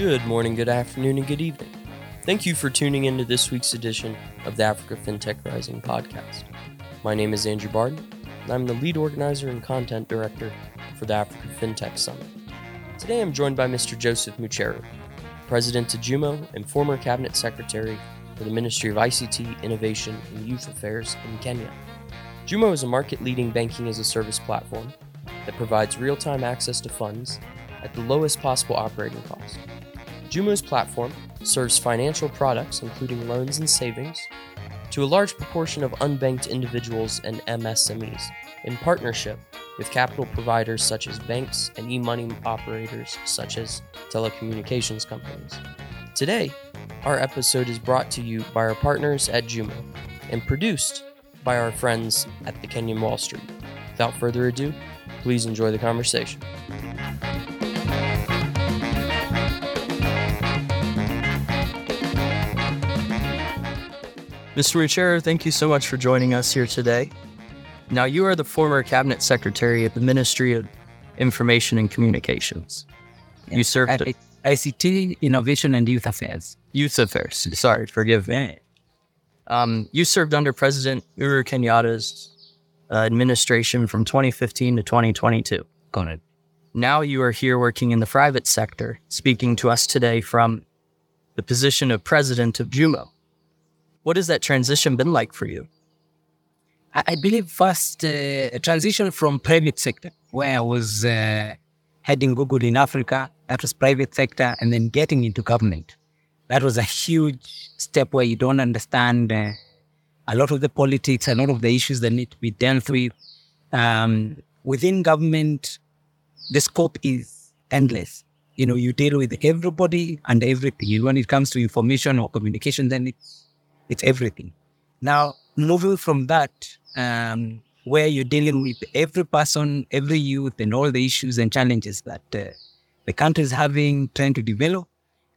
Good morning, good afternoon, and good evening. Thank you for tuning in to this week's edition of the Africa FinTech Rising podcast. My name is Andrew Barden, and I'm the lead organizer and content director for the Africa FinTech Summit. Today I'm joined by Mr. Joseph Mucheru, President of JUMO and former Cabinet Secretary for the Ministry of ICT, Innovation, and Youth Affairs in Kenya. JUMO is a market leading banking as a service platform that provides real time access to funds at the lowest possible operating cost. JUMO's platform serves financial products, including loans and savings, to a large proportion of unbanked individuals and MSMEs in partnership with capital providers such as banks and e money operators such as telecommunications companies. Today, our episode is brought to you by our partners at JUMO and produced by our friends at the Kenyan Wall Street. Without further ado, please enjoy the conversation. Mr. Mucheru, thank you so much for joining us here today. Now, you are the former cabinet secretary at the Ministry of Information and Communications. You served at ICT, Innovation, and Youth Affairs. Youth Affairs. Sorry, forgive me. Um, you served under President Uhuru Kenyatta's uh, administration from 2015 to 2022. Got it. Now you are here working in the private sector, speaking to us today from the position of president of JUMO. What has that transition been like for you? I, believe first uh, transition from private sector, where I was uh, heading Google in Africa, that was private sector, and then getting into government. That was a huge step where you don't understand uh, a lot of the politics, a lot of the issues that need to be dealt with. Um, within government, the scope is endless. You know, you deal with everybody and everything. When it comes to information or communication, then it's it's everything. Now, moving from that, um, where you're dealing with every person, every youth, and all the issues and challenges that uh, the country is having, trying to develop,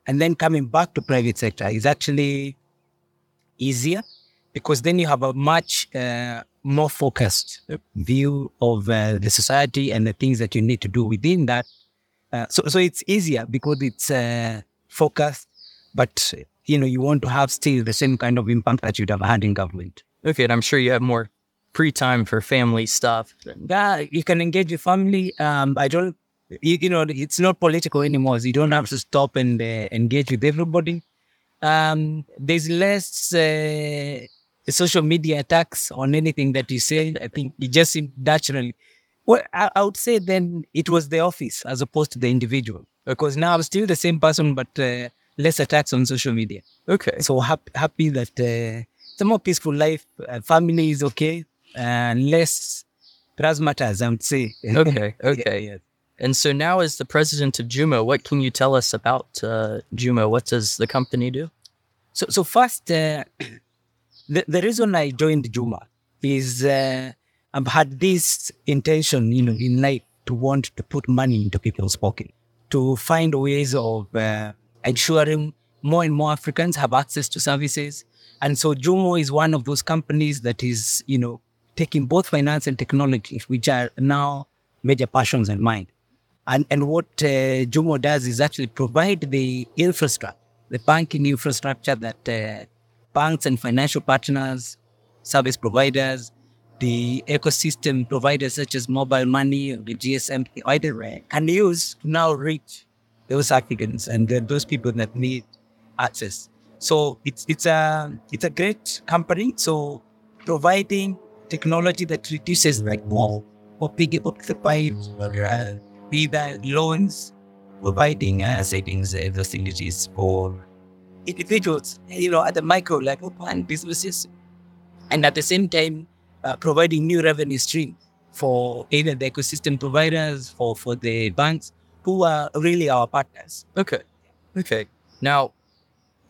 and then coming back to private sector is actually easier because then you have a much uh, more focused view of uh, the society and the things that you need to do within that. Uh, so, so it's easier because it's uh, focused, but you know, you want to have still the same kind of impact that you'd have had in government. Okay, and I'm sure you have more free time for family stuff. Yeah, you can engage your family. Um, I don't, you, you, know, it's not political anymore. So you don't have to stop and uh, engage with everybody. Um, there's less uh, social media attacks on anything that you say. I think it just naturally. Well, I, I, would say then it was the office as opposed to the individual because now I'm still the same person, but uh, less attacks on social media. Okay. So happy, happy that uh, it's a more peaceful life. Uh, family is okay and less razzmatazz, I would say. Okay. Okay. yeah. And so now, as the president of Jumo, what can you tell us about uh, Jumo? What does the company do? So, so first, uh, the, the reason I joined Jumo is uh, I've had this intention, you know, in life to want to put money into people's pocket, to find ways of uh, ensuring more and more Africans have access to services. And so Jumo is one of those companies that is, you know, taking both finance and technology, which are now major passions in mind. And, and what uh, Jumo does is actually provide the infrastructure, the banking infrastructure that uh, banks and financial partners, service providers, the ecosystem providers such as mobile money, the GSM, either can use to now reach those Africans and those people that need access. So it's it's a it's a great company. So providing technology that reduces like more for people occupied, uh, be that loans, providing uh, savings uh, facilities for individuals, you know, at the micro level and businesses, and at the same time uh, providing new revenue stream for either the ecosystem providers or for the banks who are really our partners. Okay. Okay. Now,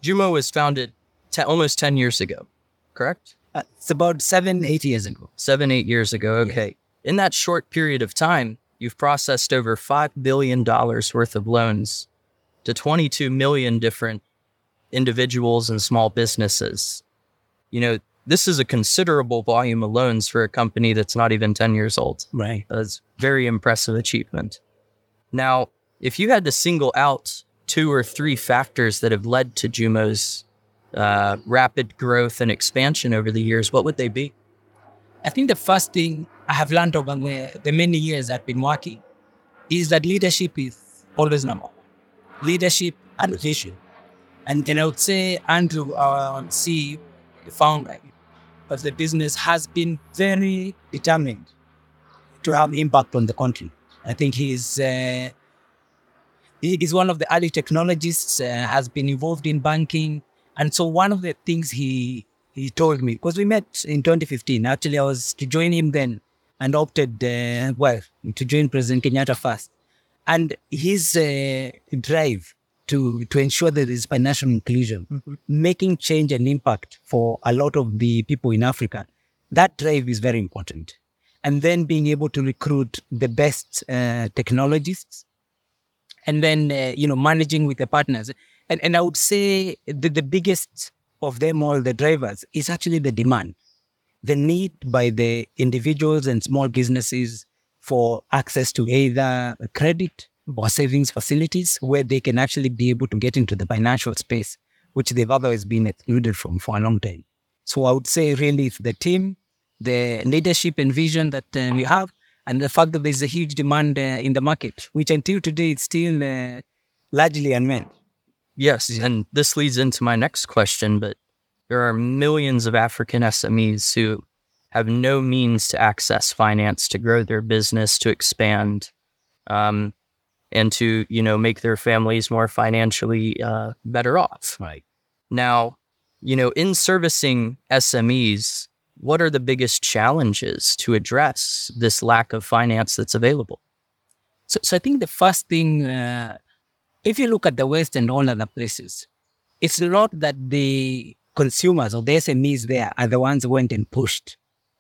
Jumo was founded te- almost 10 years ago, correct? Uh, it's about seven, eight years ago. Seven, eight years ago. Okay. Yeah. In that short period of time, you've processed over $5 billion worth of loans to 22 million different individuals and small businesses. You know, this is a considerable volume of loans for a company that's not even 10 years old. Right. That's very impressive achievement. Now, if you had to single out two or three factors that have led to Jumo's uh, rapid growth and expansion over the years, what would they be? I think the first thing I have learned over the, many years I've been working is that leadership is always number one. Leadership and vision. And, then I would say Andrew, our CEO, the founder of the business, has been very determined to have impact on the country. I think he's uh, he is one of the early technologists, uh, has been involved in banking. And so one of the things he he told me, because we met in 2015, actually I was to join him then and opted, uh, well, to join President Kenyatta first. And his uh, drive to, to ensure that there is financial inclusion, mm-hmm. making change and impact for a lot of the people in Africa, that drive is very important. And then being able to recruit the best uh, technologists and then, uh, you know, managing with the partners. And, and I would say the, the biggest of them all, the drivers, is actually the demand, the need by the individuals and small businesses for access to either credit or savings facilities where they can actually be able to get into the financial space, which they've otherwise been excluded from for a long time. So I would say really it's the team, the leadership and vision that uh, we have, and the fact that there's a huge demand uh, in the market, which until today is still uh, largely unmet. Yes, and this leads into my next question, but there are millions of African SMEs who have no means to access finance to grow their business, to expand, um, and to you know make their families more financially uh, better off. Right now, you know, in servicing SMEs, what are the biggest challenges to address this lack of finance that's available? So, so I think the first thing uh, if you look at the West and all other places, it's not that the consumers or the SMEs there are the ones who went and pushed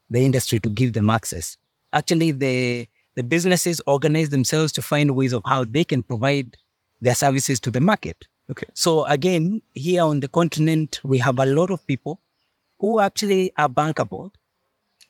the industry to give them access. Actually, the, the businesses organize themselves to find ways of how they can provide their services to the market. Okay. So again, here on the continent, we have a lot of people who actually are bankable,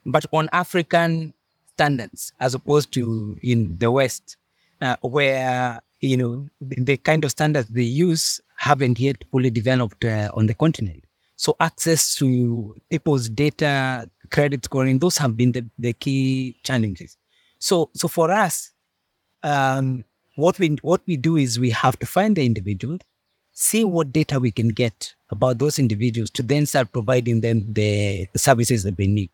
but on African standards, as opposed to in the West, uh, where you know, the kind of standards they use haven't yet fully developed uh, on the continent. So access to people's data, credit scoring, those have been the, the key challenges. So, so for us, um, what we what we do is we have to find the individual, see what data we can get about those individuals to then start providing them the, services that they need.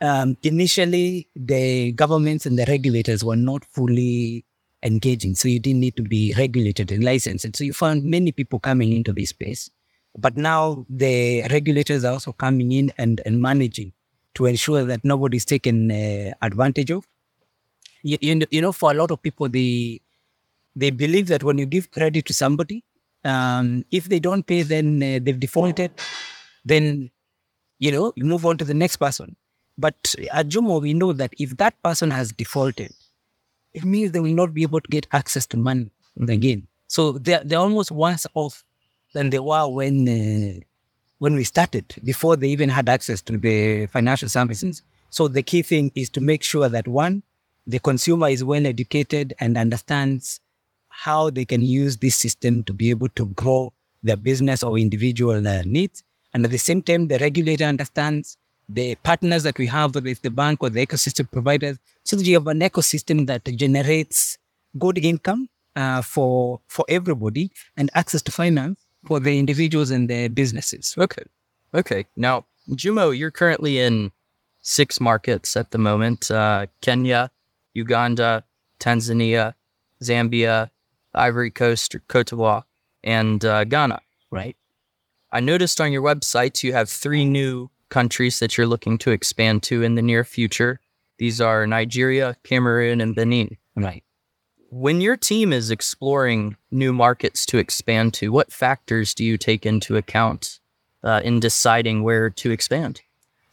Um, initially, the governments and the regulators were not fully engaging. So you didn't need to be regulated and licensed. And so you found many people coming into this space. But now the regulators are also coming in and, and managing to ensure that nobody's taken uh, advantage of. You, you, you, know, for a lot of people, they, they believe that when you give credit to somebody, um, if they don't pay, then uh, they've defaulted, then, you know, you move on to the next person. But at Jumo, we know that if that person has defaulted, it means they will not be able to get access to money again. So they're, they're almost worse off than they were when uh, when we started, before they even had access to the financial services. So the key thing is to make sure that one, the consumer is well educated and understands how they can use this system to be able to grow their business or individual uh, needs. And at the same time, the regulator understands the partners that we have, whether it's the bank or the ecosystem providers, so that you have an ecosystem that generates good income uh, for for everybody and access to finance for the individuals and their businesses. Okay, okay. Now, Jumo, you're currently in six markets at the moment: uh, Kenya, Uganda, Tanzania, Zambia, Ivory Coast, or Cote d'Ivoire, and uh, Ghana. Right. I noticed on your website you have three new countries that you're looking to expand to in the near future. These are Nigeria, Cameroon, and Benin. Right. When your team is exploring new markets to expand to, what factors do you take into account uh, in deciding where to expand?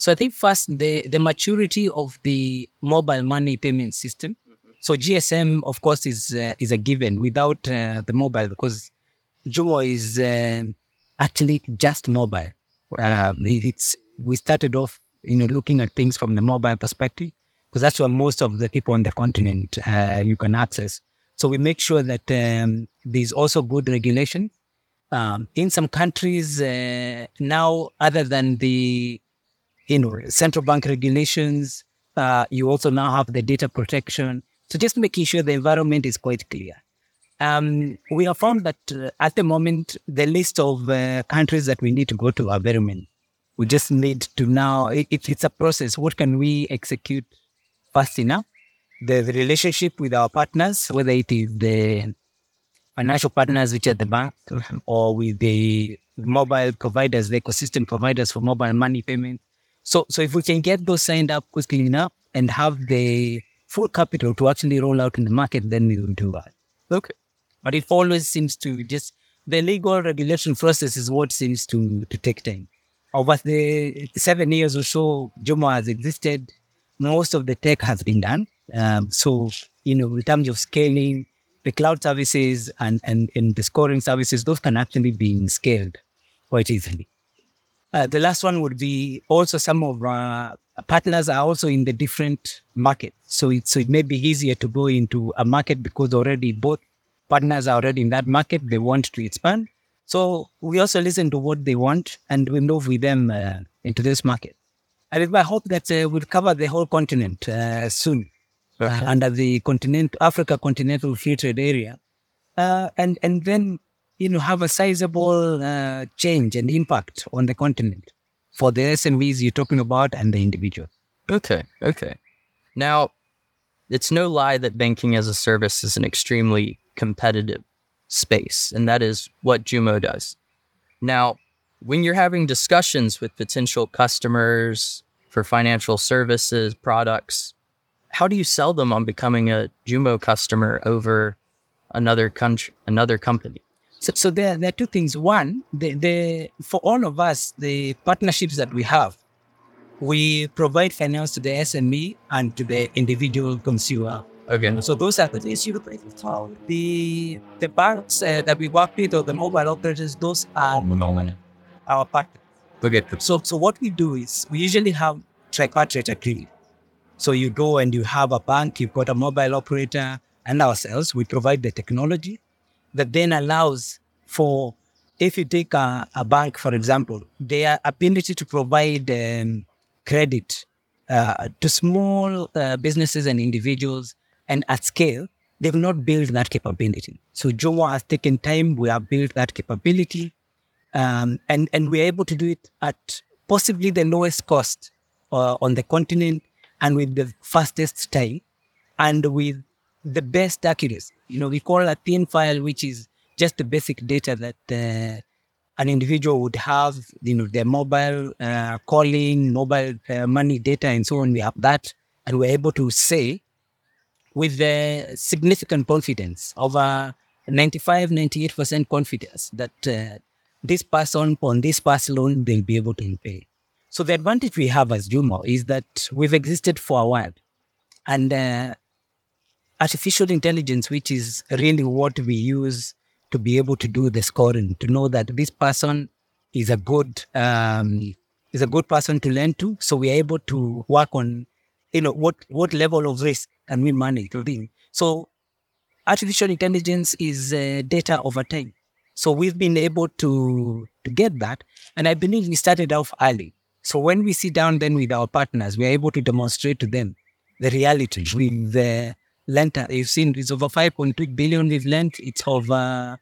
So I think first the the maturity of the mobile money payment system. So GSM, of course, is uh, is a given. Without uh, the mobile, because Jumo is uh, actually just mobile. Uh, it's we started off, you know, looking at things from the mobile perspective because that's where most of the people on the continent uh, you can access. So we make sure that um, there's also good regulation. Um, in some countries uh, now, other than the you know central bank regulations, uh, you also now have the data protection. So just making sure the environment is quite clear. Um, we have found that uh, at the moment, the list of uh, countries that we need to go to are very many. We just need to now, it, it's a process. What can we execute fast enough? The, the relationship with our partners, whether it is the financial partners, which are the bank, or with the mobile providers, the ecosystem providers for mobile money payment. So, so if we can get those signed up quickly enough and have the full capital to actually roll out in the market, then we will do that. Okay. But it always seems to just the legal regulation process is what seems to to take time. Over the seven years or so Jumo has existed, most of the tech has been done. Um, so, you know, in terms of scaling, the cloud services and, and, and the scoring services, those can actually be scaled quite easily. Uh, the last one would be also some of our partners are also in the different market. So it, so it may be easier to go into a market because already both partners are already in that market. They want to expand. So we also listen to what they want and we move with them uh, into this market. And it's my hope that uh, we'll cover the whole continent uh, soon Okay. under the continent Africa Continental Free Trade Area, uh, and and then you know have a sizable uh, change and impact on the continent for the SMEs you're talking about and the individual. Okay. Okay. Now, it's no lie that banking as a service is an extremely competitive space, and that is what Jumo does. Now, when you're having discussions with potential customers for financial services products, how do you sell them on becoming a Jumo customer over another country, another company? So, so there, there are two things. One, the, the for all of us, the partnerships that we have, we provide finance to the SME and to the individual consumer. Okay. So those are the things you The the banks uh, that we work with or the mobile operators, those are our partners. Okay. So so what we do is we usually have tripartite agreement. So you go and you have a bank, you've got a mobile operator, and ourselves. We provide the technology that then allows for if you take a, a bank, for example, their ability to provide um, credit uh, to small uh, businesses and individuals and at scale, they've not built that capability. So Jumo has taken time. We have built that capability, um, and and we're able to do it at possibly the lowest cost uh, on the continent and with the fastest time and with the best accuracy. You know, we call a thin file, which is just the basic data that uh, an individual would have, you know, their mobile uh, calling, mobile uh, money data, and so on. We have that, and we're able to say with uh, significant confidence, over 95, 98% confidence that uh, this person on this personal loan, they'll be able to pay. So the advantage we have as Jumo is that we've existed for a while. And uh, artificial intelligence, which is really what we use to be able to do the scoring, to know that this person is a good um, is a good person to lend to. So we are able to work on, you know, what what level of risk can we manage be. So artificial intelligence is uh, data over time. So we've been able to to get that, and I believe we started off early. So when we sit down then with our partners, we are able to demonstrate to them the reality with the lent. You've seen it's over 5.2 billion we've lent. It's over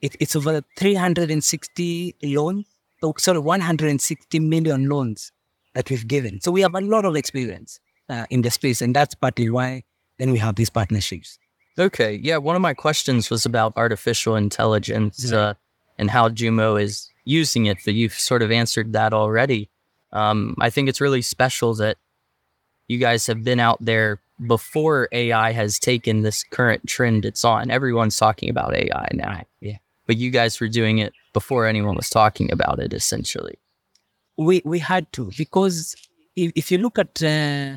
it, it's over 360 loans. Oh, sorry, 160 million loans that we've given. So we have a lot of experience uh, in the space, and that's partly why then we have these partnerships. Okay. Yeah. One of my questions was about artificial intelligence uh, and how Jumo is using it, but you've sort of answered that already. Um, I think it's really special that you guys have been out there before AI has taken this current trend it's on. Everyone's talking about AI now. Yeah. But you guys were doing it before anyone was talking about it, essentially. we we had to because if, if you look at uh,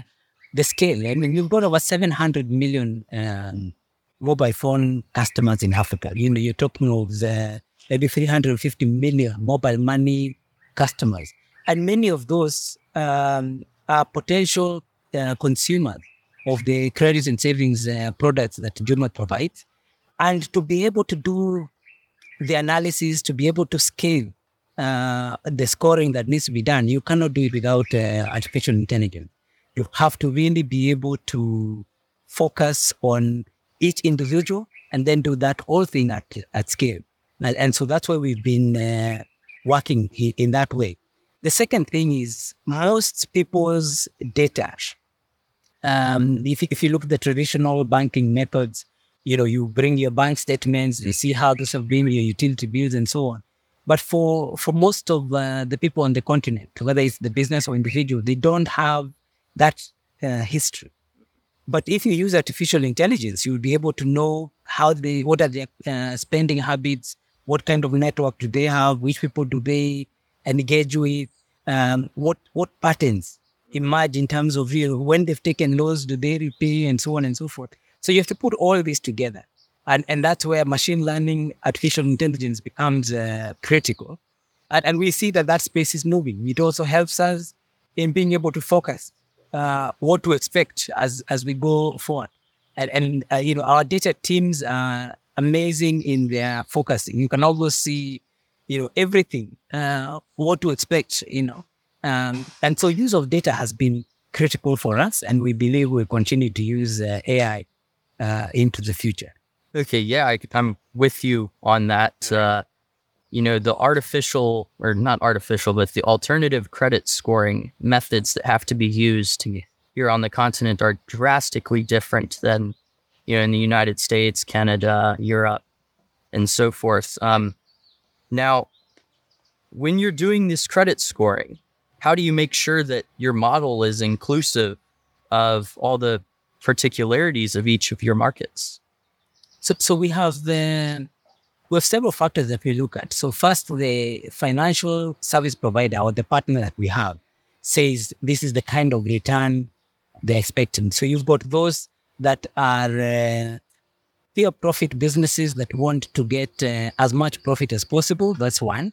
the scale, I mean, we've got over 700 million um, mobile phone customers in Africa. You know, you're talking of the, maybe 350 million mobile money customers, and many of those um, are potential uh, consumers of the credit and savings uh, products that Jumo provides. And to be able to do the analysis, to be able to scale uh, the scoring that needs to be done, you cannot do it without uh, artificial intelligence. You have to really be able to focus on each individual and then do that whole thing at, at scale. And, and so that's why we've been uh, working in that way. The second thing is most people's data. Um, if, if you look at the traditional banking methods, you know, you bring your bank statements, you see how those have been, your utility bills, and so on. But for for most of uh, the people on the continent, whether it's the business or individual, they don't have that uh, history. But if you use artificial intelligence, you'll be able to know how they, what are their uh, spending habits, what kind of network do they have, which people do they engage with, um, what what patterns emerge in terms of you know, when they've taken loans, do they repay, and so on and so forth. So you have to put all this together. And, and that's where machine learning, artificial intelligence becomes uh, critical. And, and we see that that space is moving. It also helps us in being able to focus uh, what to expect as, as we go forward. And, and uh, you know, our data teams are amazing in their focusing. You can always see, you know, everything, uh, what to expect, you know. Um, and so use of data has been critical for us, and we believe we'll continue to use uh, AI uh, into the future. Okay, yeah, I, am with you on that. Uh, you know, the artificial, or not artificial, but the alternative credit scoring methods that have to be used here on the continent are drastically different than, you know, in the United States, Canada, Europe, and so forth. Um, now, when you're doing this credit scoring, how do you make sure that your model is inclusive of all the particularities of each of your markets? So, so we have the we have several factors that we look at. So first, the financial service provider or the partner that we have says this is the kind of return they're expecting. So you've got those that are uh, pure profit businesses that want to get uh, as much profit as possible. That's one.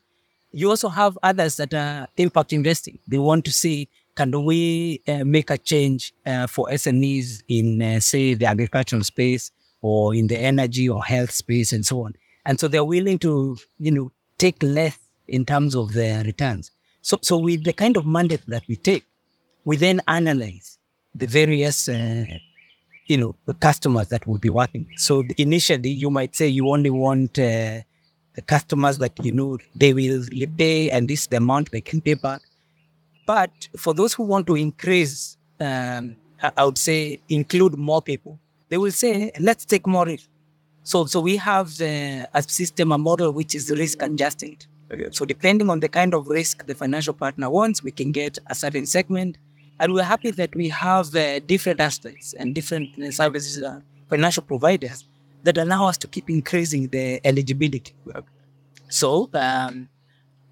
You also have others that are impact investing. They want to see can we uh, make a change uh, for SMEs in, uh, say, the agricultural space or in the energy or health space and so on. And so they're willing to, you know, take less in terms of their returns. So, so with the kind of mandate that we take, we then analyze the various, uh, you know, the customers that will be working. So initially, you might say you only want uh, the customers that you know they will pay, and this is the amount they can pay back. But for those who want to increase, um, I would say include more people they will say, let's take more risk. So, so we have the, a system, a model which is risk adjusted. Okay. So depending on the kind of risk the financial partner wants, we can get a certain segment. And we're happy that we have uh, different aspects and different uh, services, uh, financial providers that allow us to keep increasing the eligibility. So um,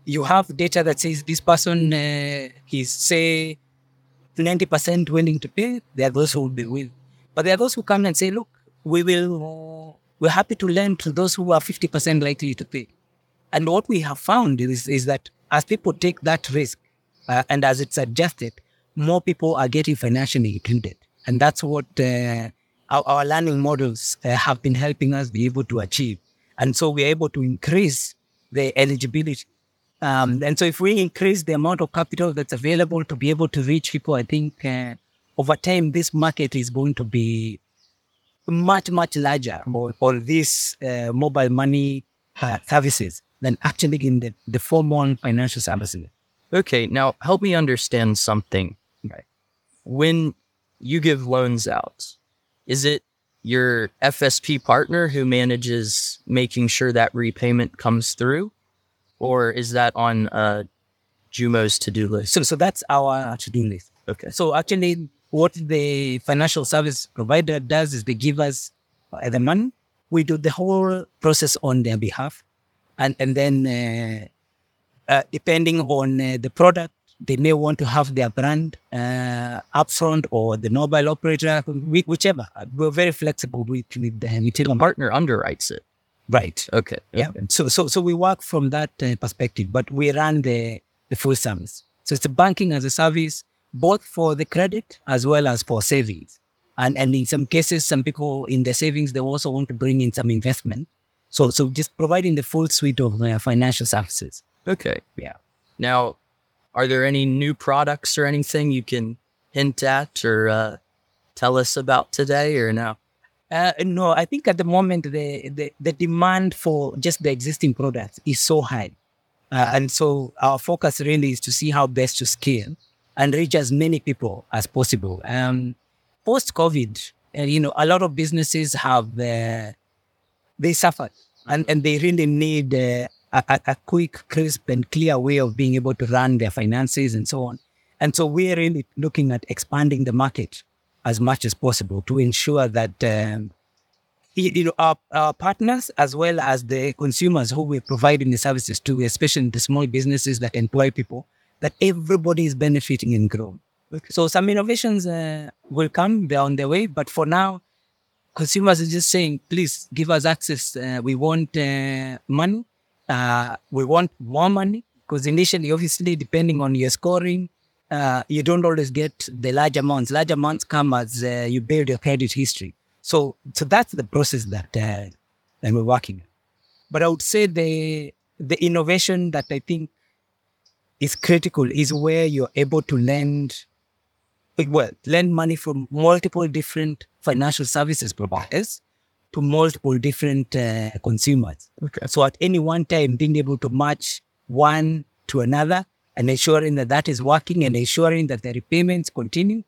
you have data that says this person uh, is, say, 90% willing to pay. There are those who will be willing, but there are those who come and say, look, we will, we're happy to lend to those who are 50% likely to pay. And what we have found is, is that as people take that risk uh, and as it's adjusted, more people are getting financially included. And that's what uh, our, our, learning models uh, have been helping us be able to achieve. And so we're able to increase the eligibility. Um, and so if we increase the amount of capital that's available to be able to reach people, I think uh, over time, this market is going to be much, much larger for, these uh, mobile money uh, services than actually in the, the formal financial services. Okay, now help me understand something. Right. When you give loans out, is it your FSP partner who manages making sure that repayment comes through? Or is that on uh, Jumo's to do list? So, so that's our to do list. Okay. So actually, what the financial service provider does is they give us uh, the money. We do the whole process on their behalf. And, and then, uh, uh, depending on uh, the product, they may want to have their brand uh, upfront or the mobile operator, whichever. We're very flexible with, with the utility. partner underwrites it. Right. Okay. Yeah. Okay. So, so, so we work from that uh, perspective, but we run the, the full service. So it's a banking as a service both for the credit as well as for savings. And, and in some cases, some people in their savings, they also want to bring in some investment. So, so just providing the full suite of uh, financial services. Okay. Yeah. Now, are there any new products or anything you can hint at or uh, tell us about today or no? Uh, no, I think at the moment the, the, the demand for just the existing products is so high. Uh, and so our focus really is to see how best to scale and reach as many people as possible. Um, Post COVID, uh, you know, a lot of businesses have, uh, they suffered and, and they really need uh, a, a quick, crisp, and clear way of being able to run their finances and so on. And so we're really looking at expanding the market as much as possible to ensure that um, you know our, our partners as well as the consumers who we're providing the services to, especially the small businesses that employ people, that everybody is benefiting and growing. So some innovations uh, will come; they're on their way. But for now, consumers are just saying, "Please give us access. Uh, we want uh, money. Uh, we want more money." Because initially, obviously, depending on your scoring, uh, you don't always get the large amounts. Large amounts come as uh, you build your credit history. So, so that's the process that uh, that we're working. But I would say the the innovation that I think is critical is where you're able to lend, well, lend money from multiple different financial services providers to multiple different uh, consumers. Okay. So at any one time, being able to match one to another and ensuring that that is working and ensuring that the repayments continue.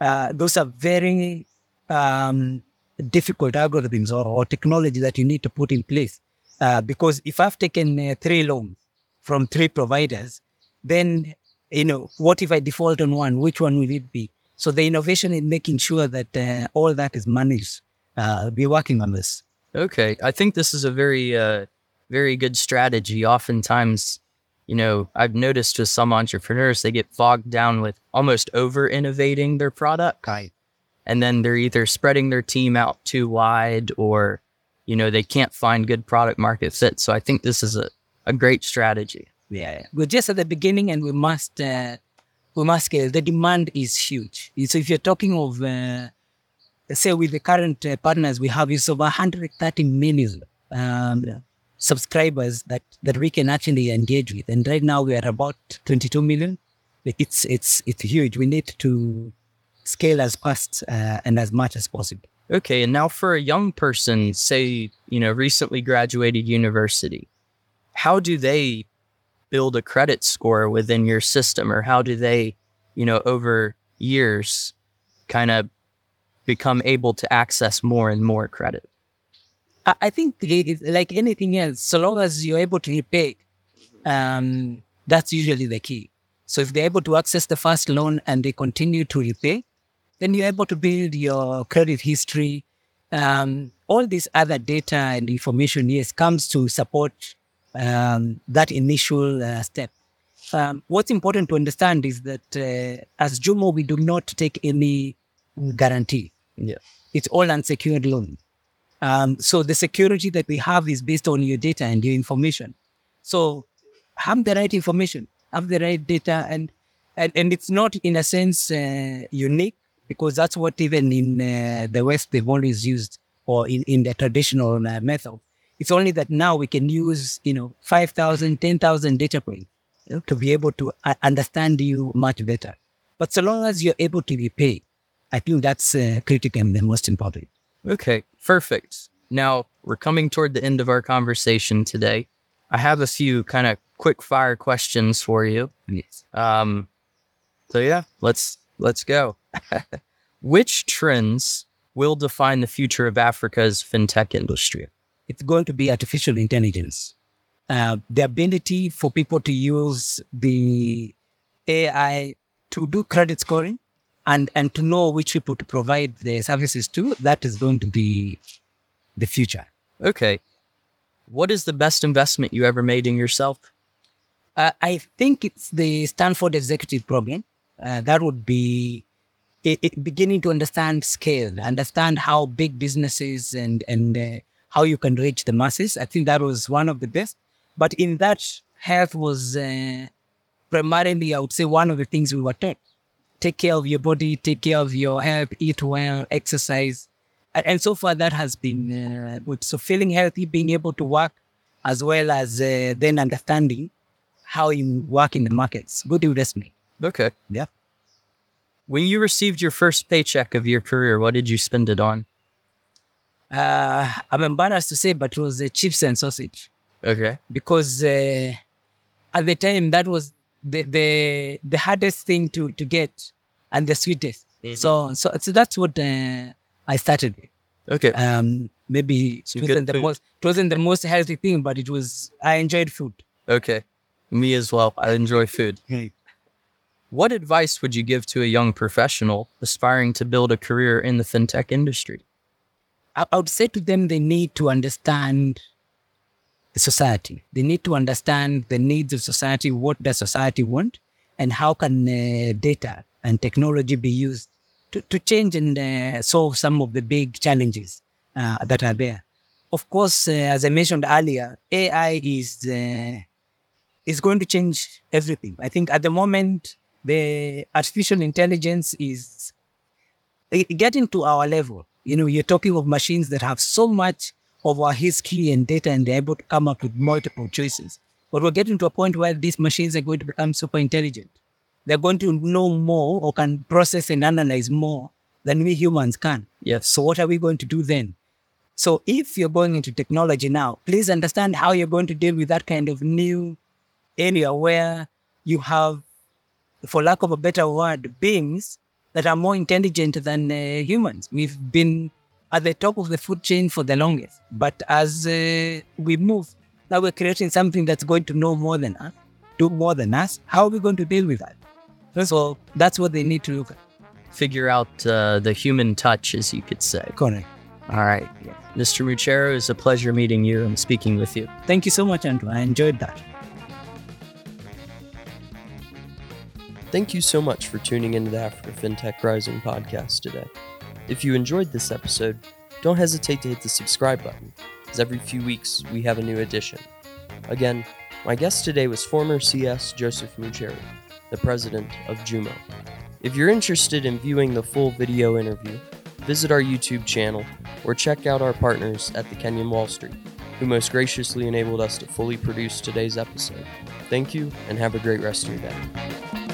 Uh, those are very um, difficult algorithms or, or, technology that you need to put in place. Uh, because if I've taken uh, three loans from three providers, then, you know, what if I default on one? Which one will it be? So the innovation in making sure that uh, all that is managed, uh, be working on this. Okay. I think this is a very, uh, very good strategy. Oftentimes, you know, I've noticed with some entrepreneurs, they get bogged down with almost over innovating their product. Right. And then they're either spreading their team out too wide or, you know, they can't find good product market fit. So I think this is a, a great strategy. Yeah. We're just at the beginning and we must, uh, we must scale. The demand is huge. So if you're talking of, uh, say with the current uh, partners we have is over 130 million um, subscribers that that we can actually engage with. And right now we are about 22 million. It's it's it's huge. We need to scale as fast uh, and as much as possible. Okay, and now for a young person, say you know recently graduated university, how do they build a credit score within your system, or how do they, you know, over years, kind of become able to access more and more credit? I think like anything else, so long as you're able to repay, um, that's usually the key. So if they're able to access the first loan and they continue to repay, then you're able to build your credit history. Um, all this other data and information, yes, comes to support um, that initial uh, step. Um, what's important to understand is that uh, as Jumo, we do not take any guarantee. Yeah. It's all unsecured loan. Um, so the security that we have is based on your data and your information. So have the right information, have the right data, and and, and it's not in a sense uh, unique because that's what even in uh, the West they've always used or in, in the traditional uh, method. It's only that now we can use, you know, 5,000, 10,000 data points to be able to uh, understand you much better. But so long as you're able to repay, I think that's uh, critical and the most important. Okay, perfect. Now we're coming toward the end of our conversation today. I have a few kind of quick fire questions for you. Yes. Um, so yeah, let's let's go. Which trends will define the future of Africa's fintech industry? It's going to be artificial intelligence. Uh, the ability for people to use the AI to do credit scoring and and to know which people to provide the services to that is going to be the future. Okay. What is the best investment you ever made in yourself? Uh, i think it's the stanford executive program. Uh, that would be it, it beginning to understand scale understand how big businesses and and uh, how you can reach the masses. I think that was one of the best. But in that health was uh, primarily i would say one of the things we were taught take care of your body, take care of your health, eat well, exercise. And, and so far, that has been uh, good. So feeling healthy, being able to work, as well as uh, then understanding how you work in the markets. Good investment. Okay. Yeah. When you received your first paycheck of your career, what did you spend it on? Uh, I'm embarrassed to say, but it was a chips and sausage Okay. because uh, at the time that was the, the the hardest thing to to get and the sweetest. Mhm. So so so that's what uh, I started. Okay. Um, maybe it wasn't the food. most it wasn't the most healthy thing, but it was I enjoyed food. Okay. Me as well. I enjoy food. What advice would you give to a young professional aspiring to build a career in the fintech industry? I, I would say to them they need to understand the society. They need to understand the needs of society. What does society want, and how can uh, data and technology be used to, to change and uh, solve some of the big challenges uh, that are there. Of course, uh, as I mentioned earlier, AI is uh, is going to change everything. I think at the moment the artificial intelligence is getting to our level. You know, you're talking of machines that have so much of our history and data and they're able to come up with multiple choices. But we're getting to a point where these machines are going to become super intelligent. They're going to know more or can process and analyze more than we humans can. Yes. So what are we going to do then? So if you're going into technology now, please understand how you're going to deal with that kind of new area where you have, for lack of a better word, beings that are more intelligent than uh, humans. We've been at the top of the food chain for the longest, but as uh, we move, now we're creating something that's going to know more than us, do more than us. How are we going to deal with that? So that's what they need to look at. Figure out uh, the human touch, as you could say. Correct. All right. Mr. Mucheru, it's a pleasure meeting you and speaking with you. Thank you so much, Andrew. I enjoyed that. Thank you so much for tuning into the Africa FinTech Rising podcast today. If you enjoyed this episode, don't hesitate to hit the subscribe button, as every few weeks we have a new edition. Again, my guest today was former CS Joseph Mucheru, the president of Jumo. If you're interested in viewing the full video interview, visit our YouTube channel or check out our partners at the Kenyan Wall Street, who most graciously enabled us to fully produce today's episode. Thank you and have a great rest of your day.